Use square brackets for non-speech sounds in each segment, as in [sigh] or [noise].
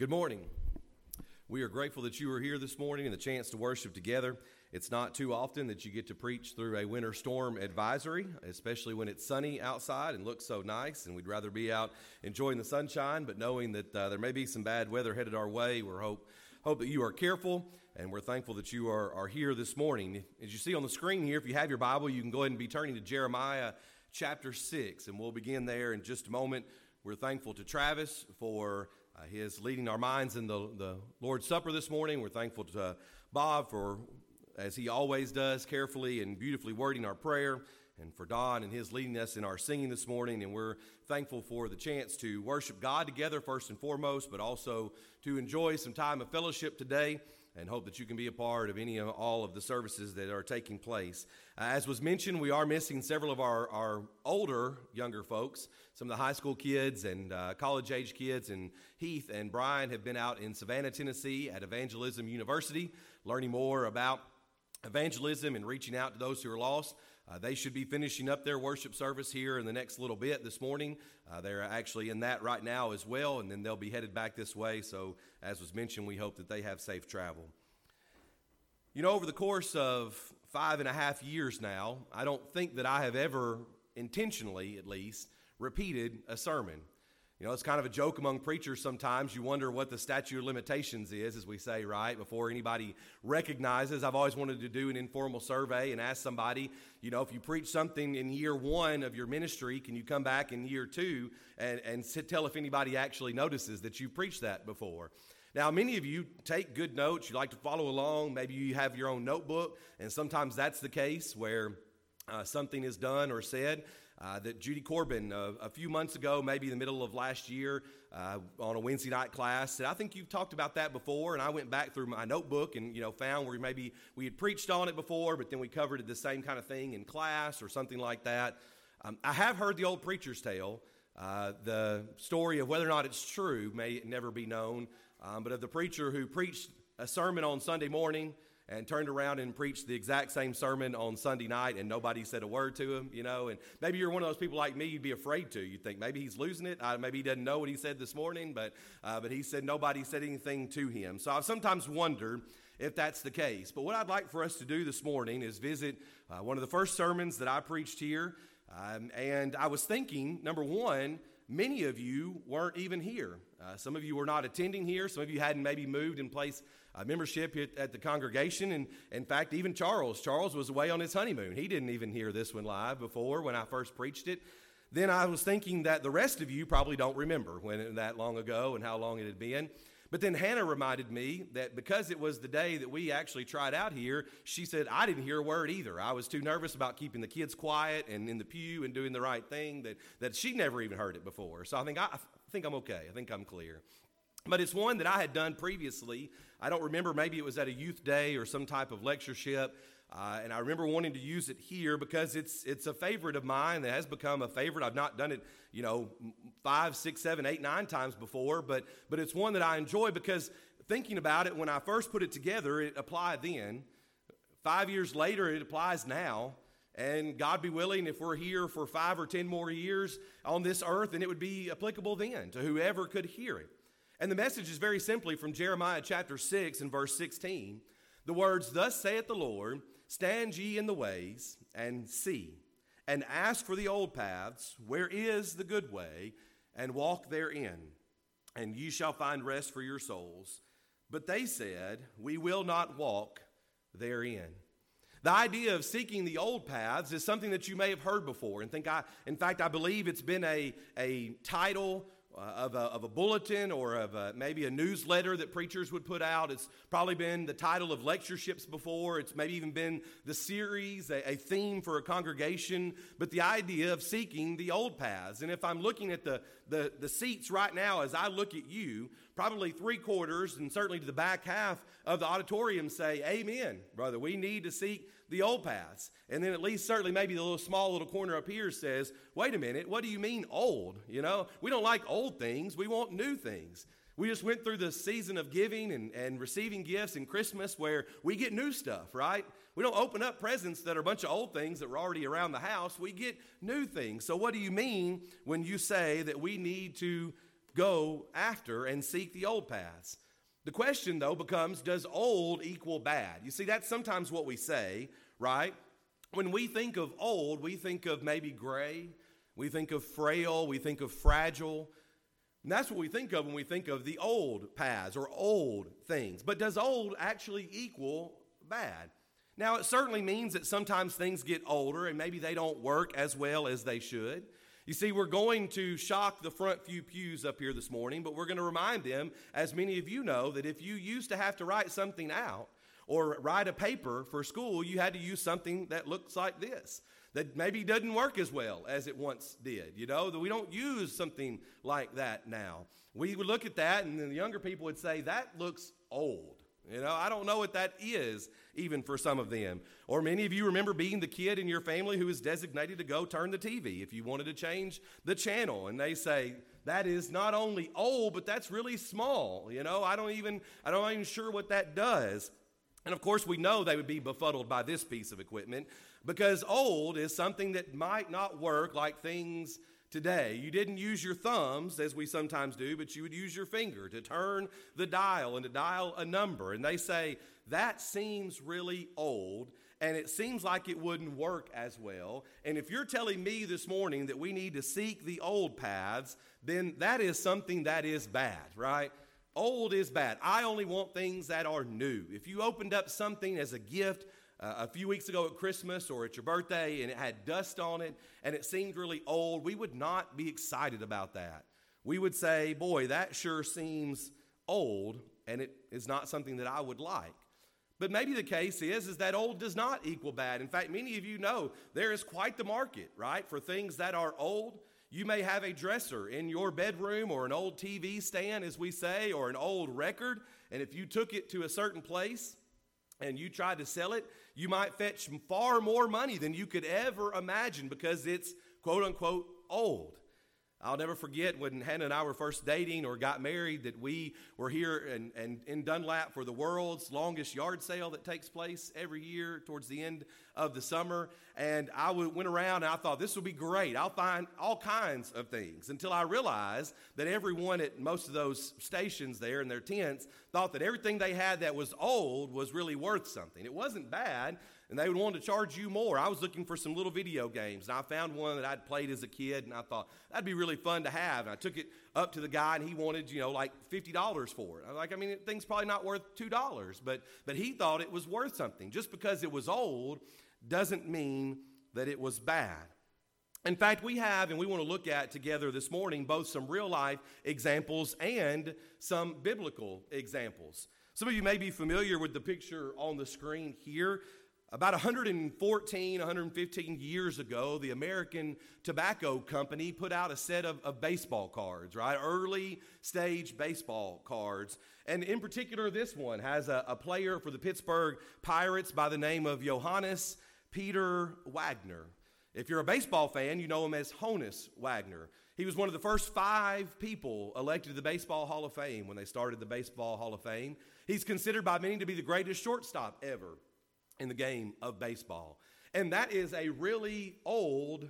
Good morning. We are grateful that you are here this morning and the chance to worship together. It's not too often that you get to preach through a winter storm advisory, especially when it's sunny outside and looks so nice. And we'd rather be out enjoying the sunshine, but knowing that uh, there may be some bad weather headed our way, we hope hope that you are careful. And we're thankful that you are, are here this morning. As you see on the screen here, if you have your Bible, you can go ahead and be turning to Jeremiah chapter 6, and we'll begin there in just a moment. We're thankful to Travis for uh, he is leading our minds in the, the Lord's Supper this morning. We're thankful to uh, Bob for, as he always does, carefully and beautifully wording our prayer, and for Don and his leading us in our singing this morning. And we're thankful for the chance to worship God together, first and foremost, but also to enjoy some time of fellowship today and hope that you can be a part of any of all of the services that are taking place. Uh, as was mentioned, we are missing several of our, our older, younger folks. Some of the high school kids and uh, college age kids, and Heath and Brian have been out in Savannah, Tennessee at Evangelism University, learning more about evangelism and reaching out to those who are lost. Uh, they should be finishing up their worship service here in the next little bit this morning. Uh, they're actually in that right now as well, and then they'll be headed back this way. So, as was mentioned, we hope that they have safe travel. You know, over the course of five and a half years now, I don't think that I have ever, intentionally at least, repeated a sermon. You know, it's kind of a joke among preachers sometimes. You wonder what the statute of limitations is, as we say, right? Before anybody recognizes. I've always wanted to do an informal survey and ask somebody, you know, if you preach something in year one of your ministry, can you come back in year two and, and tell if anybody actually notices that you preached that before? Now, many of you take good notes. You like to follow along. Maybe you have your own notebook, and sometimes that's the case where uh, something is done or said uh, that Judy Corbin, uh, a few months ago, maybe the middle of last year, uh, on a Wednesday night class, said, I think you've talked about that before. And I went back through my notebook and, you know, found where maybe we had preached on it before, but then we covered the same kind of thing in class or something like that. Um, I have heard the old preacher's tale. Uh, the story of whether or not it's true may never be known, um, but of the preacher who preached a sermon on Sunday morning and turned around and preached the exact same sermon on Sunday night and nobody said a word to him, you know. And maybe you're one of those people like me, you'd be afraid to. You'd think maybe he's losing it. Maybe he doesn't know what he said this morning, but, uh, but he said nobody said anything to him. So I've sometimes wondered if that's the case. But what I'd like for us to do this morning is visit uh, one of the first sermons that I preached here. Um, and I was thinking, number one, many of you weren't even here. Uh, some of you were not attending here. Some of you hadn't maybe moved in place uh, membership at, at, the congregation. And in fact, even Charles, Charles was away on his honeymoon. He didn't even hear this one live before when I first preached it. Then I was thinking that the rest of you probably don't remember when that long ago and how long it had been. But then Hannah reminded me that because it was the day that we actually tried out here, she said, I didn't hear a word either. I was too nervous about keeping the kids quiet and in the pew and doing the right thing that, that she never even heard it before. So I think, I, I think I'm okay. I think I'm clear. But it's one that I had done previously. I don't remember, maybe it was at a youth day or some type of lectureship. Uh, and I remember wanting to use it here because it's it's a favorite of mine that has become a favorite. I've not done it, you know, five, six, seven, eight, nine times before, but but it's one that I enjoy because thinking about it when I first put it together, it applied then. Five years later, it applies now. And God be willing, if we're here for five or ten more years on this earth, then it would be applicable then to whoever could hear it. And the message is very simply from Jeremiah chapter 6 and verse 16. The words, Thus saith the Lord, stand ye in the ways and see, and ask for the old paths, where is the good way, and walk therein, and ye shall find rest for your souls. But they said, We will not walk therein. The idea of seeking the old paths is something that you may have heard before. And think I, in fact, I believe it's been a, a title uh, of, a, of a bulletin or of a, maybe a newsletter that preachers would put out. It's probably been the title of lectureships before. It's maybe even been the series, a, a, theme for a congregation. But the idea of seeking the old paths. And if I'm looking at the, the, the seats right now as I look at you, probably three quarters and certainly to the back half of the auditorium say, Amen, brother. We need to seek the old paths. And then at least certainly maybe the little small little corner up here says, wait a minute, what do you mean old? You know, we don't like old things, we want new things. We just went through the season of giving and, and receiving gifts and Christmas where we get new stuff, right? We don't open up presents that are a bunch of old things that were already around the house. We get new things. So, what do you mean when you say that we need to go after and seek the old paths. The question, though, becomes does old equal bad? You see, that's sometimes what we say, right? When we think of old, we think of maybe gray, we think of frail, we think of fragile. And that's what we think of when we think of the old paths or old things. But does old actually equal bad? Now, it certainly means that sometimes things get older and maybe they don't work as well as they should. You see, we're going to shock the front few pews up here this morning, but we're going to remind them, as many of you know, that if you used to have to write something out or write a paper for school, you had to use something that looks like this that maybe doesn't work as well as it once did. You know, that we don't use something like that now. We would look at that, and then the younger people would say, That looks old. You know, I don't know what that is, even for some of them. Or many of you remember being the kid in your family who was designated to go turn the TV if you wanted to change the channel. And they say, that is not only old, but that's really small. You know, I don't even, I don't even sure what that does. And of course, we know they would be befuddled by this piece of equipment because old is something that might not work like things today. You didn't use your thumbs, as we sometimes do, but you would use your finger to turn the dial and to dial a number. And they say, that seems really old and it seems like it wouldn't work as well. And if you're telling me this morning that we need to seek the old paths, then that is something that is bad, right? Old is bad. I only want things that are new. If you opened up something as a gift, uh, a few weeks ago at Christmas or at your birthday and it had dust on it and it seemed really old, we would not be excited about that. We would say, boy, that sure seems old and it is not something that I would like. But maybe the case is is that old does not equal bad. In fact, many of you know there is quite the market, right, for things that are old. You may have a dresser in your bedroom or an old TV stand as we say or an old record, and if you took it to a certain place, and you tried to sell it, you might fetch far more money than you could ever imagine because it's quote unquote old. I'll never forget when Hannah and I were first dating or got married that we were here and, in, in, Dunlap for the world's longest yard sale that takes place every year towards the end of the summer. And I went around and I thought, this will be great. I'll find all kinds of things until I realized that everyone at most of those stations there in their tents thought that everything they had that was old was really worth something. It wasn't bad, and they would want to charge you more. I was looking for some little video games, and I found one that I'd played as a kid, and I thought that'd be really fun to have. And I took it up to the guy, and he wanted, you know, like fifty dollars for it. I was like, I mean, thing's probably not worth two dollars, but but he thought it was worth something. Just because it was old doesn't mean that it was bad. In fact, we have, and we want to look at together this morning, both some real life examples and some biblical examples. Some of you may be familiar with the picture on the screen here. About 114, 115 years ago, the American Tobacco Company put out a set of, of, baseball cards, right? Early stage baseball cards. And in particular, this one has a, a player for the Pittsburgh Pirates by the name of Johannes Peter Wagner. If you're a baseball fan, you know him as Honus Wagner. He was one of the first five people elected to the Baseball Hall of Fame when they started the Baseball Hall of Fame. He's considered by many to be the greatest shortstop ever in the game of baseball. And that is a really old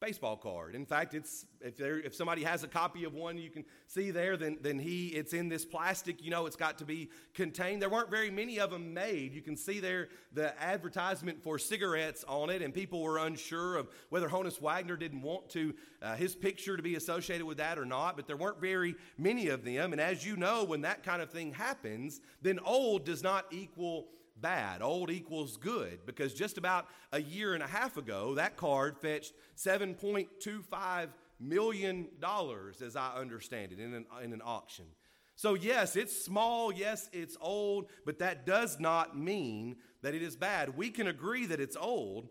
baseball card. In fact, it's if there if somebody has a copy of one you can see there, then then he it's in this plastic. You know, it's got to be contained. There weren't very many of them made. You can see there the advertisement for cigarettes on it, and people were unsure of whether Honus Wagner didn't want to uh, his picture to be associated with that or not. But there weren't very many of them. And as you know, when that kind of thing happens, then old does not equal bad. Old equals good because just about a year and a half ago, that card fetched $7.25 million, as I understand it, in an, in an auction. So, yes, it's small, yes, it's old, but that does not mean that it is bad. We can agree that it's old,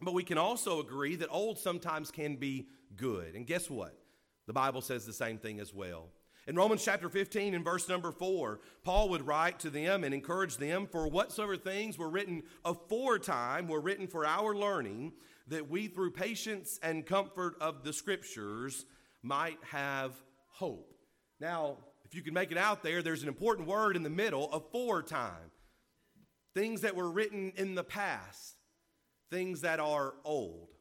but we can also agree that old sometimes can be good. And guess what? The Bible says the same thing as well. In Romans chapter 15 and verse number 4, Paul would write to them and encourage them for whatsoever things were written aforetime were written for our learning, that we through patience and comfort of the scriptures might have hope. Now, if you can make it out there, there's an important word in the middle, aforetime. Things that were written in the past, things that are old.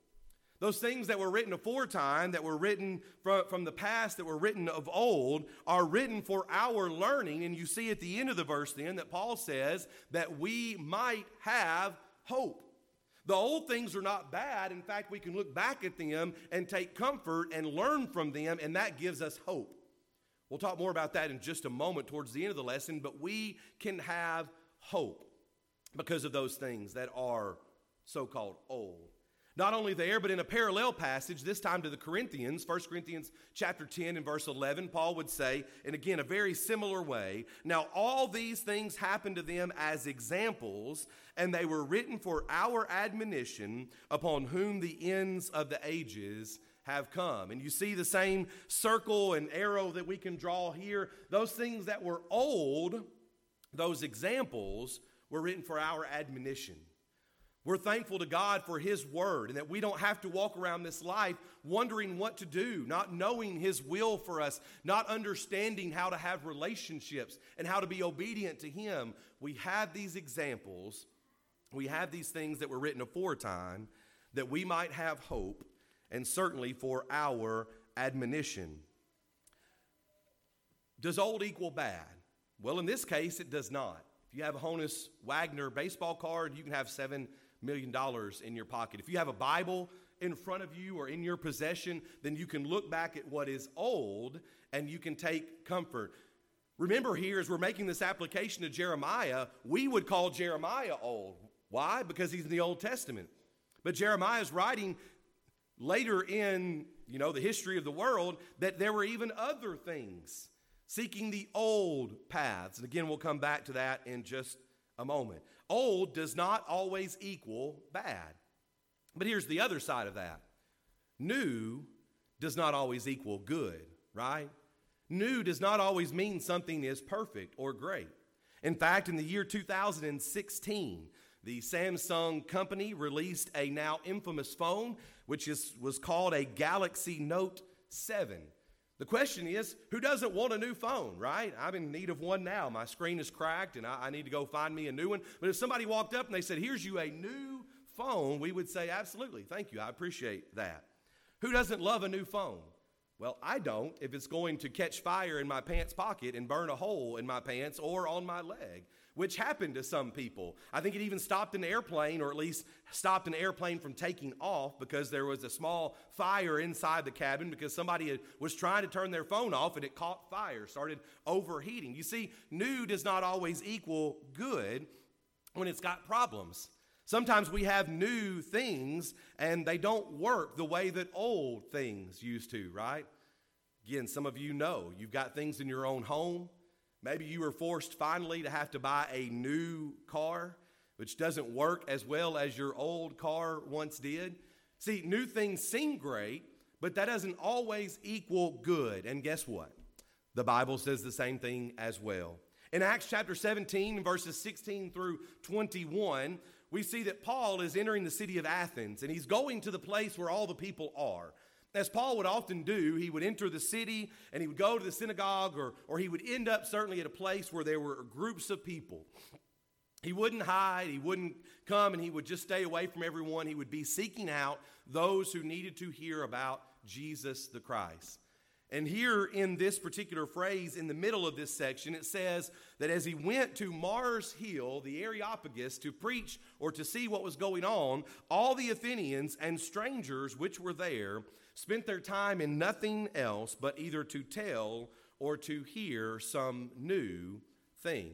Those things that were written aforetime, that were written from, the past, that were written of old, are written for our learning. And you see at the end of the verse then that Paul says that we might have hope. The old things are not bad. In fact, we can look back at them and take comfort and learn from them, and that gives us hope. We'll talk more about that in just a moment towards the end of the lesson, but we can have hope because of those things that are so called old. Not only there, but in a parallel passage, this time to the Corinthians, 1 Corinthians chapter 10 and verse 11, Paul would say, and again, a very similar way, now all these things happened to them as examples, and they were written for our admonition, upon whom the ends of the ages have come. And you see the same circle and arrow that we can draw here. Those things that were old, those examples, were written for our admonition. We're thankful to God for His Word and that we don't have to walk around this life wondering what to do, not knowing His will for us, not understanding how to have relationships and how to be obedient to Him. We have these examples, we have these things that were written aforetime that we might have hope and certainly for our admonition. Does old equal bad? Well, in this case, it does not. If you have a Honus Wagner baseball card, you can have seven million dollars in your pocket. If you have a Bible in front of you or in your possession, then you can look back at what is old and you can take comfort. Remember, here as we're making this application to Jeremiah, we would call Jeremiah old. Why? Because he's in the Old Testament. But Jeremiah is writing later in you know the history of the world that there were even other things seeking the old paths. And again, we'll come back to that in just a moment. Old does not always equal bad. But here's the other side of that new does not always equal good, right? New does not always mean something is perfect or great. In fact, in the year 2016, the Samsung company released a now infamous phone, which is, was called a Galaxy Note 7. The question is, who doesn't want a new phone, right? I'm in need of one now. My screen is cracked and I, I, need to go find me a new one. But if somebody walked up and they said, Here's you a new phone, we would say, Absolutely, thank you, I appreciate that. Who doesn't love a new phone? Well, I don't if it's going to catch fire in my pants pocket and burn a hole in my pants or on my leg which happened to some people. I think it even stopped an airplane, or at least stopped an airplane from taking off because there was a small fire inside the cabin because somebody was trying to turn their phone off and it caught fire, started overheating. You see, new does not always equal good when it's got problems. Sometimes we have new things and they don't work the way that old things used to, right? Again, some of you know you've got things in your own home Maybe you were forced finally to have to buy a new car, which doesn't work as well as your old car once did. See, new things seem great, but that doesn't always equal good. And guess what? The Bible says the same thing as well. In Acts chapter 17, verses 16 through 21, we see that Paul is entering the city of Athens and he's going to the place where all the people are. As Paul would often do, he would enter the city and he would go to the synagogue, or, or he would end up certainly at a place where there were groups of people. He wouldn't hide, he wouldn't come, and he would just stay away from everyone. He would be seeking out those who needed to hear about Jesus the Christ. And here in this particular phrase, in the middle of this section, it says that as he went to Mars Hill, the Areopagus, to preach or to see what was going on, all the Athenians and strangers which were there spent their time in nothing else but either to tell or to hear some new thing.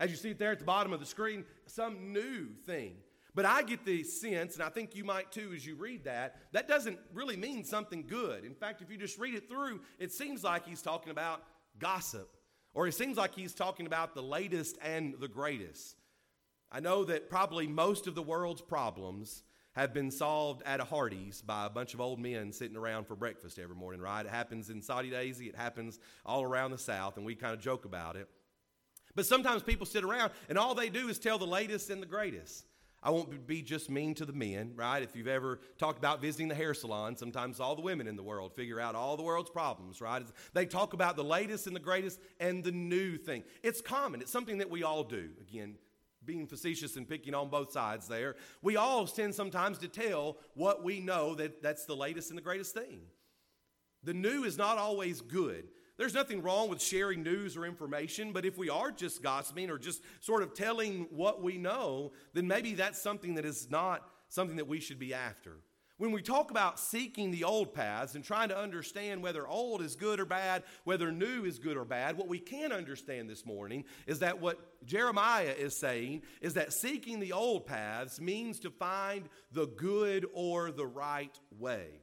As you see it there at the bottom of the screen, some new thing. But I get the sense, and I think you might too as you read that, that doesn't really mean something good. In fact, if you just read it through, it seems like he's talking about gossip, or it seems like he's talking about the latest and the greatest. I know that probably most of the world's problems have been solved at a Hardee's by a bunch of old men sitting around for breakfast every morning, right? It happens in Soddy-Daisy, it happens all around the South, and we kind of joke about it. But sometimes people sit around and all they do is tell the latest and the greatest. I won't be just mean to the men, right? If you've ever talked about visiting the hair salon, sometimes all the women in the world figure out all the world's problems, right? They talk about the latest and the greatest and the new thing. It's common, it's something that we all do. Again, being facetious and picking on both sides there. We all tend sometimes to tell what we know that that's the latest and the greatest thing. The new is not always good. There's nothing wrong with sharing news or information, but if we are just gossiping or just sort of telling what we know, then maybe that's something that is not something that we should be after. When we talk about seeking the old paths and trying to understand whether old is good or bad, whether new is good or bad, what we can understand this morning is that what Jeremiah is saying is that seeking the old paths means to find the good or the right way.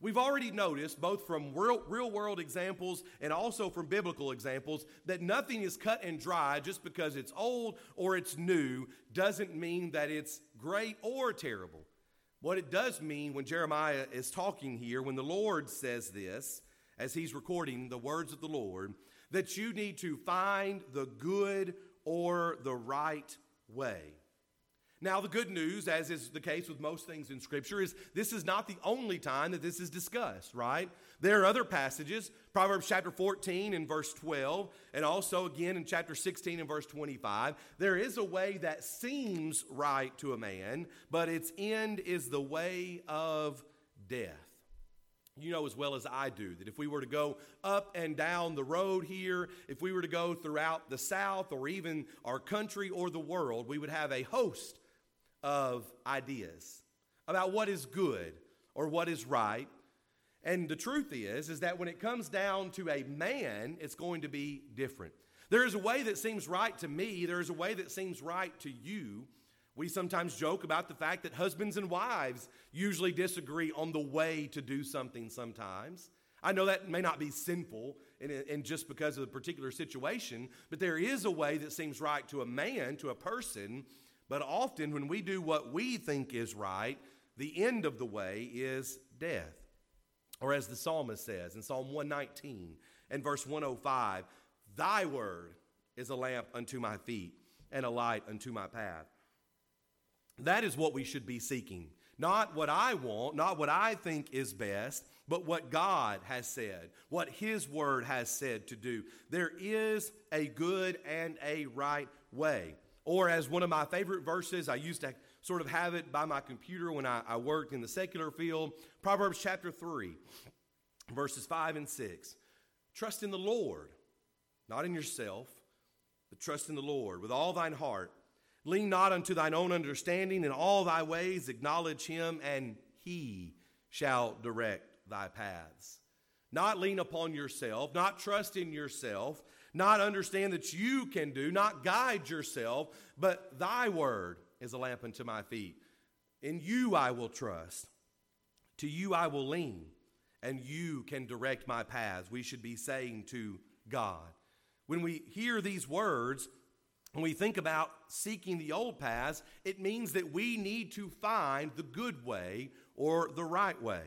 We've already noticed, both from real, real, world examples and also from biblical examples, that nothing is cut and dry just because it's old or it's new doesn't mean that it's great or terrible. What it does mean when Jeremiah is talking here, when the Lord says this, as he's recording the words of the Lord, that you need to find the good or the right way. Now, the good news, as is the case with most things in Scripture, is this is not the only time that this is discussed, right? There are other passages, Proverbs chapter 14 and verse 12, and also again in chapter 16 and verse 25. There is a way that seems right to a man, but its end is the way of death. You know as well as I do that if we were to go up and down the road here, if we were to go throughout the South or even our country or the world, we would have a host of ideas about what is good or what is right. And the truth is is that when it comes down to a man, it's going to be different. There is a way that seems right to me, there is a way that seems right to you. We sometimes joke about the fact that husbands and wives usually disagree on the way to do something sometimes. I know that may not be sinful and just because of the particular situation, but there is a way that seems right to a man, to a person, but often, when we do what we think is right, the end of the way is death. Or as the psalmist says in Psalm 119 and verse 105 Thy word is a lamp unto my feet and a light unto my path. That is what we should be seeking. Not what I want, not what I think is best, but what God has said, what His Word has said to do. There is a good and a right way. Or, as one of my favorite verses, I used to sort of have it by my computer when I, I worked in the secular field Proverbs chapter 3, verses 5 and 6. Trust in the Lord, not in yourself, but trust in the Lord with all thine heart. Lean not unto thine own understanding, in all thy ways acknowledge him, and he shall direct thy paths. Not lean upon yourself, not trust in yourself, not understand that you can do, not guide yourself, but thy word is a lamp unto my feet. In you I will trust. To you I will lean, and you can direct my paths. We should be saying to God. When we hear these words, when we think about seeking the old paths, it means that we need to find the good way or the right way.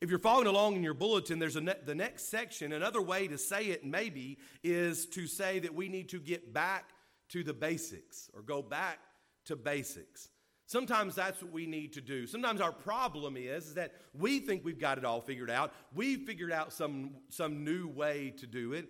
If you're following along in your bulletin, there's ne- the next section. Another way to say it, maybe, is to say that we need to get back to the basics or go back to basics. Sometimes that's what we need to do. Sometimes our problem is, is that we think we've got it all figured out. We've figured out some, some new way to do it,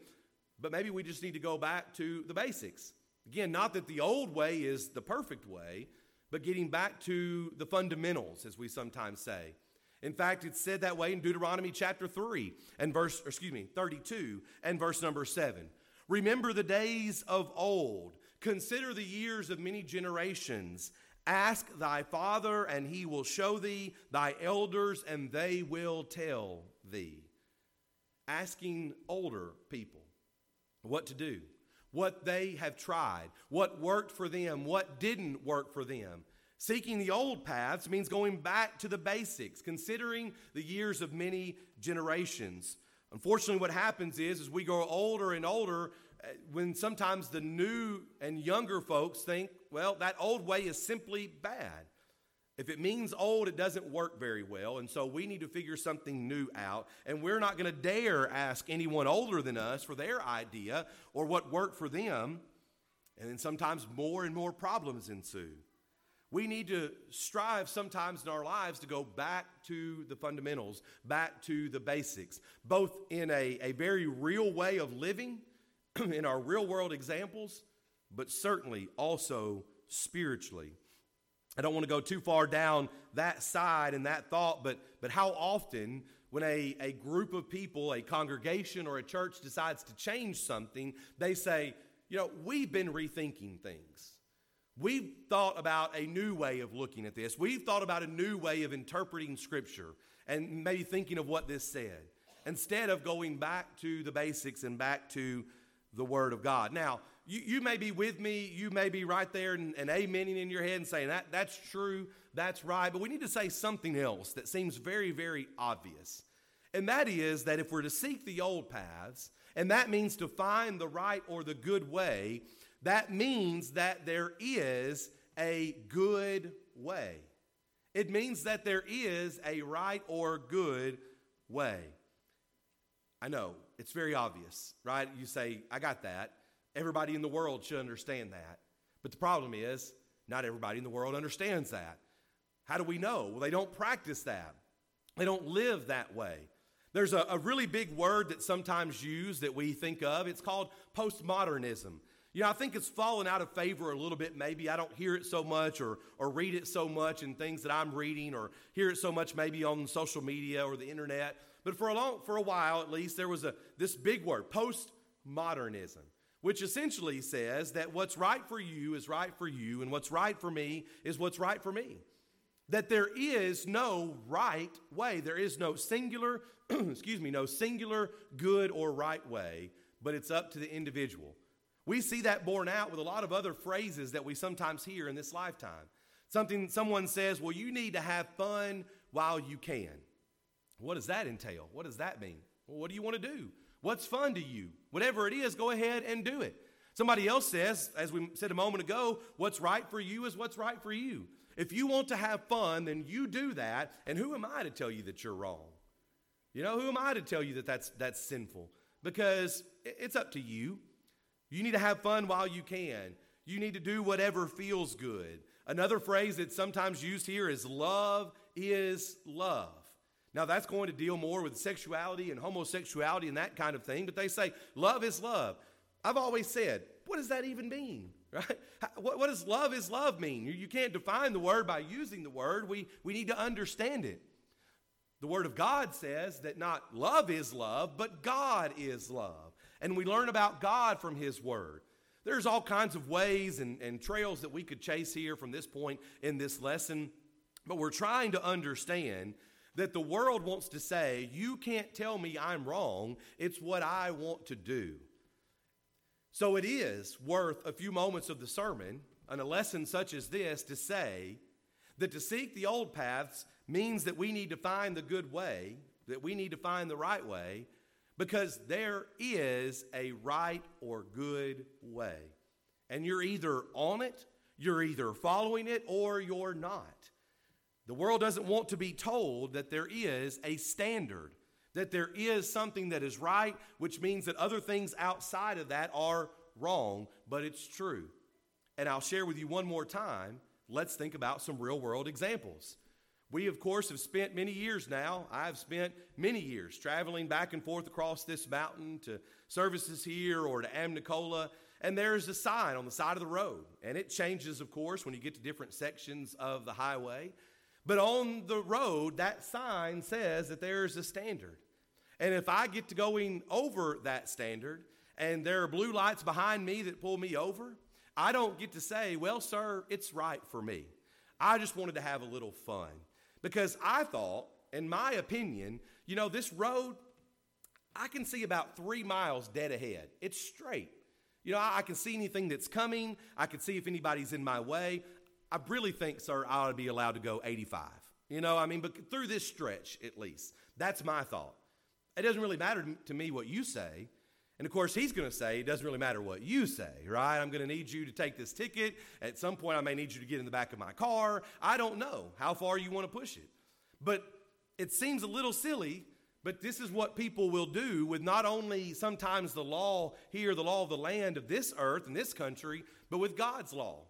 but maybe we just need to go back to the basics. Again, not that the old way is the perfect way, but getting back to the fundamentals, as we sometimes say. In fact, it's said that way in Deuteronomy chapter 3 and verse, excuse me, 32 and verse number 7. Remember the days of old. Consider the years of many generations. Ask thy father, and he will show thee, thy elders, and they will tell thee. Asking older people what to do, what they have tried, what worked for them, what didn't work for them. Seeking the old paths means going back to the basics, considering the years of many generations. Unfortunately, what happens is, as we grow older and older, uh, when sometimes the new and younger folks think, well, that old way is simply bad. If it means old, it doesn't work very well. And so we need to figure something new out. And we're not going to dare ask anyone older than us for their idea or what worked for them. And then sometimes more and more problems ensue. We need to strive sometimes in our lives to go back to the fundamentals, back to the basics, both in a, a very real way of living, [clears throat] in our real world examples, but certainly also spiritually. I don't want to go too far down that side and that thought, but, but how often when a, a group of people, a congregation, or a church decides to change something, they say, you know, we've been rethinking things. We've thought about a new way of looking at this. We've thought about a new way of interpreting Scripture and maybe thinking of what this said instead of going back to the basics and back to the Word of God. Now, you, you may be with me, you may be right there and, and amening in your head and saying, that, that's true, that's right, but we need to say something else that seems very, very obvious. And that is that if we're to seek the old paths, and that means to find the right or the good way, that means that there is a good way. It means that there is a right or good way. I know, it's very obvious, right? You say, I got that. Everybody in the world should understand that. But the problem is, not everybody in the world understands that. How do we know? Well, they don't practice that, they don't live that way. There's a, a really big word that's sometimes used that we think of. It's called postmodernism. You know, I think it's fallen out of favor a little bit, maybe. I don't hear it so much or, or read it so much in things that I'm reading or hear it so much maybe on social media or the internet. But for a, long, for a while, at least, there was a, this big word, postmodernism, which essentially says that what's right for you is right for you, and what's right for me is what's right for me. That there is no right way. There is no singular, [clears throat] excuse me, no singular good or right way, but it's up to the individual. We see that borne out with a lot of other phrases that we sometimes hear in this lifetime. Something someone says, "Well, you need to have fun while you can." What does that entail? What does that mean? Well, what do you want to do? What's fun to you? Whatever it is, go ahead and do it. Somebody else says, as we said a moment ago, what's right for you is what's right for you. If you want to have fun, then you do that. And who am I to tell you that you're wrong? You know, who am I to tell you that that's, that's sinful? Because it's up to you. You need to have fun while you can. You need to do whatever feels good. Another phrase that's sometimes used here is love is love. Now, that's going to deal more with sexuality and homosexuality and that kind of thing, but they say love is love. I've always said, what does that even mean? [laughs] Right? What, what does love is love mean? You, you can't define the word by using the word. We, we need to understand it. The Word of God says that not love is love, but God is love. And we learn about God from His Word. There's all kinds of ways and, and trails that we could chase here from this point in this lesson, but we're trying to understand that the world wants to say, You can't tell me I'm wrong, it's what I want to do. So it is worth a few moments of the sermon and a lesson such as this to say that to seek the old paths means that we need to find the good way, that we need to find the right way, because there is a right or good way. And you're either on it, you're either following it, or you're not. The world doesn't want to be told that there is a standard, that there is something that is right, which means that other things outside of that are wrong, but it's true. And I'll share with you one more time. Let's think about some real world examples. We, of course, have spent many years now. I've spent many years traveling back and forth across this mountain to services here or to Amnicola. And there's a sign on the side of the road. And it changes, of course, when you get to different sections of the highway. But on the road, that sign says that there's a standard. And if I get to going over that standard and there are blue lights behind me that pull me over, I don't get to say, well, sir, it's right for me. I just wanted to have a little fun. Because I thought, in my opinion, you know, this road, I can see about three miles dead ahead. It's straight. You know, I, I can see anything that's coming. I can see if anybody's in my way. I really think, sir, I ought to be allowed to go 85. You know, I mean, but through this stretch at least. That's my thought. It doesn't really matter to me what you say. And of course, he's going to say, it doesn't really matter what you say, right? I'm going to need you to take this ticket. At some point, I may need you to get in the back of my car. I don't know how far you want to push it. But it seems a little silly, but this is what people will do with not only sometimes the law here, the law of the land of this earth and this country, but with God's law.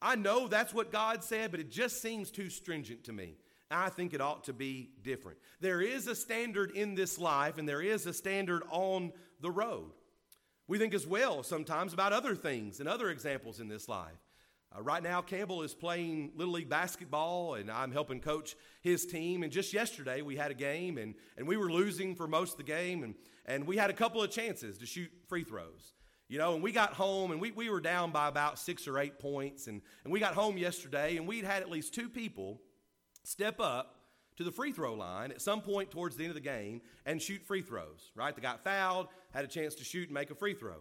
I know that's what God said, but it just seems too stringent to me. I think it ought to be different. There is a standard in this life, and there is a standard on the road. We think as well sometimes about other things and other examples in this life. Uh, right now, Campbell is playing Little League basketball, and I'm helping coach his team. And just yesterday, we had a game, and, and we were losing for most of the game, and, and we had a couple of chances to shoot free throws. You know, and we got home, and we, we were down by about six or eight points. And, and we got home yesterday, and we'd had at least two people step up to the free throw line at some point towards the end of the game and shoot free throws, right? They got fouled, had a chance to shoot and make a free throw.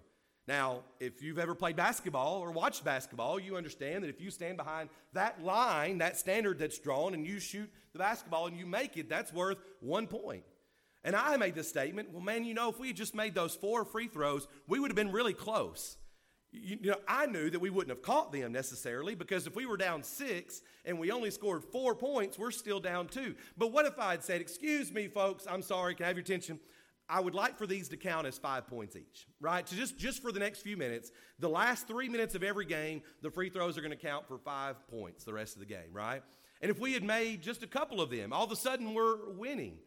Now, if you've ever played basketball or watched basketball, you understand that if you stand behind that line, that standard that's drawn, and you shoot the basketball and you make it, that's worth one point. And I made the statement, well, man, you know, if we had just made those four free throws, we would have been really close. You, know, I knew that we wouldn't have caught them necessarily because if we were down six and we only scored four points, we're still down two. But what if I had said, Excuse me, folks, I'm sorry, can I have your attention? I would like for these to count as five points each, right? So just, just for the next few minutes, the last three minutes of every game, the free throws are going to count for five points the rest of the game, right? And if we had made just a couple of them, all of a sudden we're winning.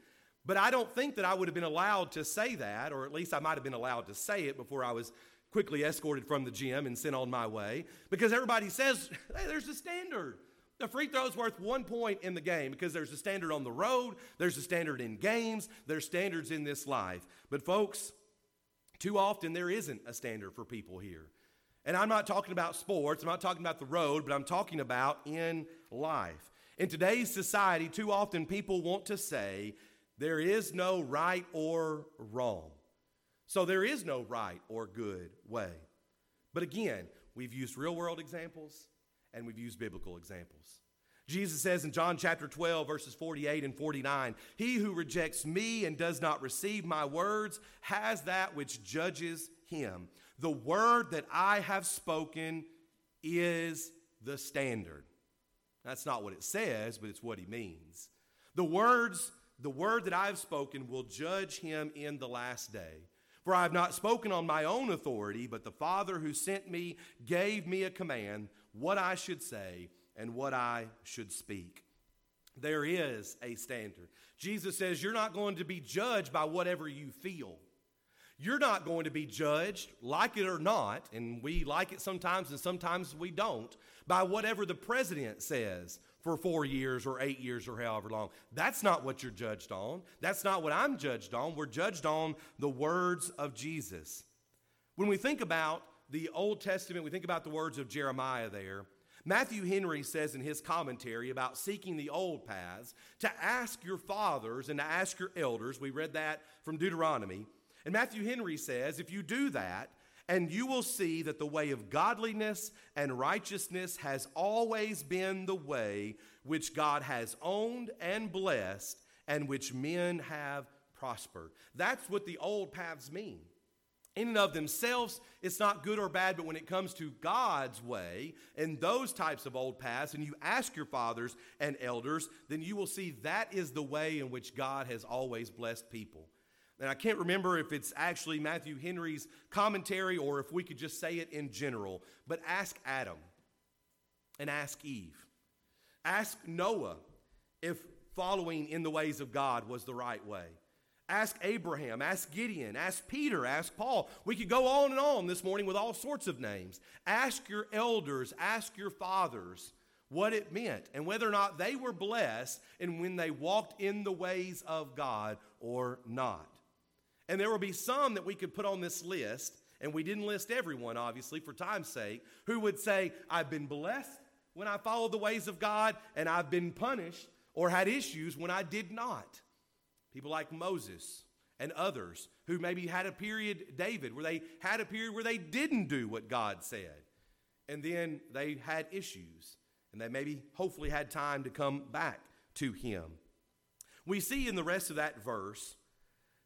But I don't think that I would have been allowed to say that, or at least I might have been allowed to say it before I was quickly escorted from the gym and sent on my way, because everybody says, hey, there's a standard. The free throw is worth one point in the game because there's a standard on the road, there's a standard in games, there's standards in this life. But, folks, too often there isn't a standard for people here. And I'm not talking about sports, I'm not talking about the road, but I'm talking about in life. In today's society, too often people want to say there is no right or wrong. So there is no right or good way. But again, we've used real world examples, and we've used biblical examples. Jesus says in John chapter 12, verses 48 and 49, He who rejects me and does not receive my words has that which judges him. The word that I have spoken is the standard. That's not what it says, but it's what he means. The words, the word that I have spoken will judge him in the last day. For I have not spoken on my own authority, but the Father who sent me gave me a command what I should say and what I should speak. There is a standard. Jesus says you're not going to be judged by whatever you feel. You're not going to be judged, like it or not, and we like it sometimes and sometimes we don't, by whatever the president says for four years or eight years or however long. That's not what you're judged on. That's not what I'm judged on. We're judged on the words of Jesus. When we think about the Old Testament, we think about the words of Jeremiah there. Matthew Henry says in his commentary about seeking the old paths to ask your fathers and to ask your elders. We read that from Deuteronomy. And Matthew Henry says if you do that, and you will see that the way of godliness and righteousness has always been the way which God has owned and blessed and which men have prospered. That's what the old paths mean in and of themselves, it's not good or bad, but when it comes to God's way and those types of old paths, and you ask your fathers and elders, then you will see that is the way in which God has always blessed people. And I can't remember if it's actually Matthew Henry's commentary or if we could just say it in general, but ask Adam and ask Eve. Ask Noah if following in the ways of God was the right way. Ask Abraham, ask Gideon, ask Peter, ask Paul. We could go on and on this morning with all sorts of names. Ask your elders, ask your fathers what it meant and whether or not they were blessed and when they walked in the ways of God or not. And there will be some that we could put on this list, and we didn't list everyone, obviously, for time's sake, who would say, I've been blessed when I followed the ways of God, and I've been punished or had issues when I did not. People like Moses and others who maybe had a period, David, where they had a period where they didn't do what God said. And then they had issues. And they maybe, hopefully, had time to come back to Him. We see in the rest of that verse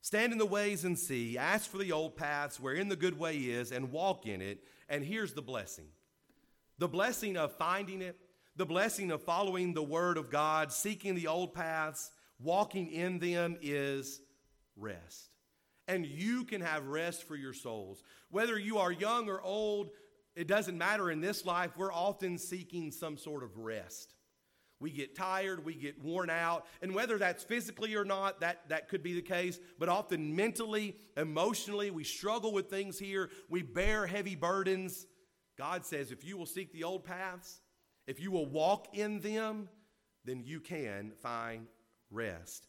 stand in the ways and see, ask for the old paths wherein the good way is, and walk in it. And here's the blessing the blessing of finding it, the blessing of following the word of God, seeking the old paths, walking in them is rest. And you can have rest for your souls. Whether you are young or old, it doesn't matter in this life, we're often seeking some sort of rest. We get tired, we get worn out, and whether that's physically or not, that, that could be the case, but often mentally, emotionally, we struggle with things here. We bear heavy burdens. God says, if you will seek the old paths, if you will walk in them, then you can find rest.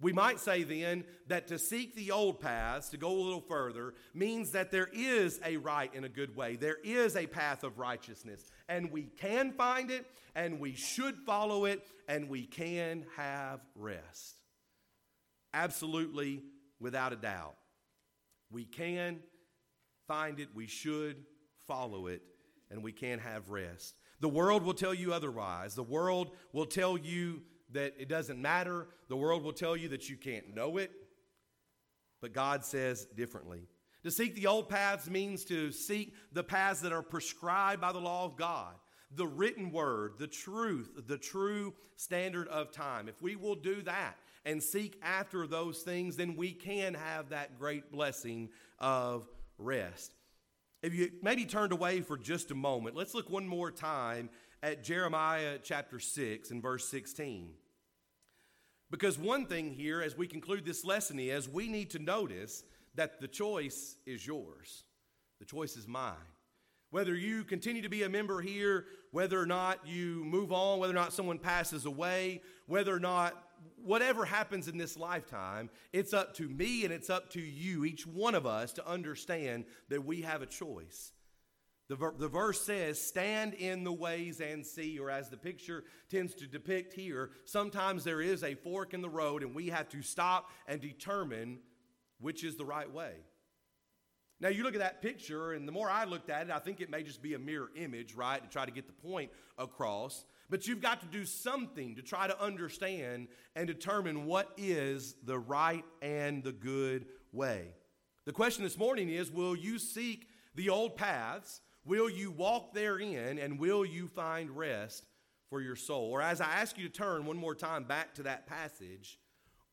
We might say then that to seek the old paths, to go a little further, means that there is a right and a good way. There is a path of righteousness, and we can find it, and we should follow it, and we can have rest. Absolutely, without a doubt. We can find it, we should follow it, and we can have rest. The world will tell you otherwise. The world will tell you that it doesn't matter. The world will tell you that you can't know it. But God says differently. To seek the old paths means to seek the paths that are prescribed by the law of God, the written word, the truth, the true standard of time. If we will do that and seek after those things, then we can have that great blessing of rest. If you maybe turned away for just a moment, let's look one more time at Jeremiah chapter 6 and verse 16. Because one thing here, as we conclude this lesson, is we need to notice that the choice is yours, the choice is mine. Whether you continue to be a member here, whether or not you move on, whether or not someone passes away, whether or not whatever happens in this lifetime, it's up to me and it's up to you, each one of us, to understand that we have a choice. The, ver- the verse says, stand in the ways and see, or as the picture tends to depict here, sometimes there is a fork in the road and we have to stop and determine which is the right way. Now, you look at that picture, and the more I looked at it, I think it may just be a mirror image, right, to try to get the point across. But you've got to do something to try to understand and determine what is the right and the good way. The question this morning is Will you seek the old paths? Will you walk therein and will you find rest for your soul? Or as I ask you to turn one more time back to that passage,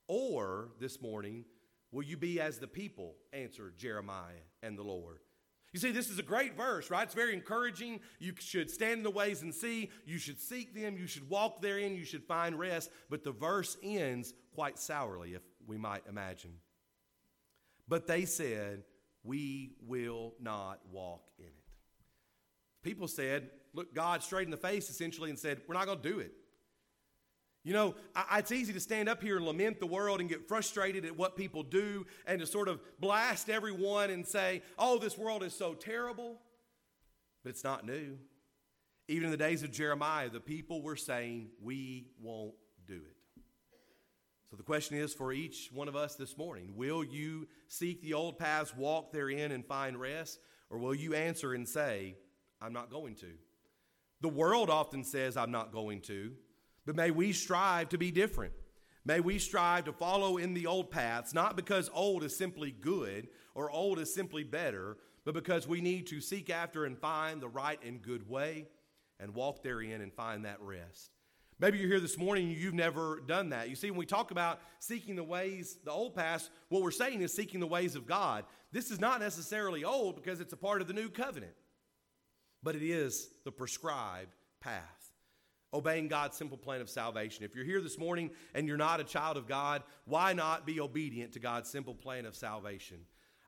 or this morning, will you be as the people answered Jeremiah and the Lord? You see, this is a great verse, right? It's very encouraging. You should stand in the ways and see. You should seek them. You should walk therein. You should find rest. But the verse ends quite sourly, if we might imagine. But they said, We will not walk in it. People said, look God straight in the face essentially and said, We're not going to do it. You know, I, it's easy to stand up here and lament the world and get frustrated at what people do and to sort of blast everyone and say, oh, this world is so terrible. But it's not new. Even in the days of Jeremiah, the people were saying, we won't do it. So the question is for each one of us this morning will you seek the old paths, walk therein, and find rest? Or will you answer and say, I'm not going to. The world often says, I'm not going to, but may we strive to be different. May we strive to follow in the old paths, not because old is simply good or old is simply better, but because we need to seek after and find the right and good way and walk therein and find that rest. Maybe you're here this morning and you've never done that. You see, when we talk about seeking the ways, the old paths, what we're saying is seeking the ways of God. This is not necessarily old because it's a part of the new covenant but it is the prescribed path. Obeying God's simple plan of salvation. If you're here this morning and you're not a child of God, why not be obedient to God's simple plan of salvation?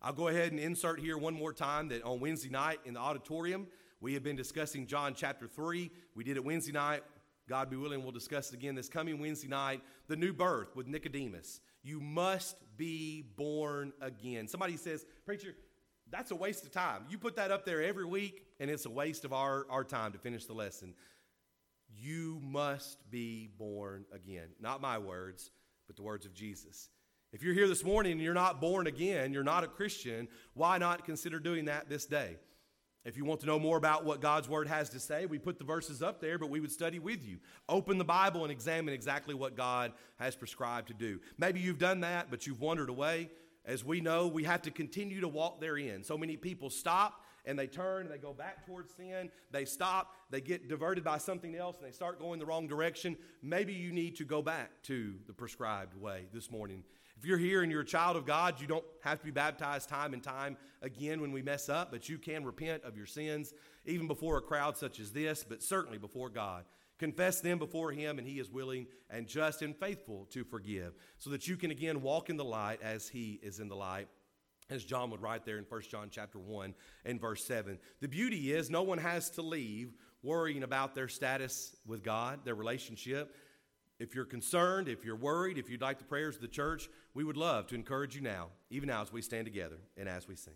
I'll go ahead and insert here one more time that on Wednesday night in the auditorium, we have been discussing John chapter 3. We did it Wednesday night. God be willing, we'll discuss it again this coming Wednesday night. The new birth with Nicodemus. You must be born again. Somebody says, Preacher, that's a waste of time. You put that up there every week, and it's a waste of our, our time to finish the lesson. You must be born again. Not my words, but the words of Jesus. If you're here this morning and you're not born again, you're not a Christian, why not consider doing that this day? If you want to know more about what God's Word has to say, we put the verses up there, but we would study with you. Open the Bible and examine exactly what God has prescribed to do. Maybe you've done that, but you've wandered away. As we know, we have to continue to walk therein. So many people stop and they turn and they go back towards sin. They stop, they get diverted by something else, and they start going the wrong direction. Maybe you need to go back to the prescribed way this morning. If you're here and you're a child of God, you don't have to be baptized time and time again when we mess up, but you can repent of your sins even before a crowd such as this, but certainly before God. Confess them before Him, and He is willing and just and faithful to forgive, so that you can again walk in the light as He is in the light. As John would write there in 1 John chapter 1 and verse 7. The beauty is no one has to leave worrying about their status with God, their relationship. If you're concerned, if you're worried, if you'd like the prayers of the church, we would love to encourage you now, even now as we stand together and as we sing.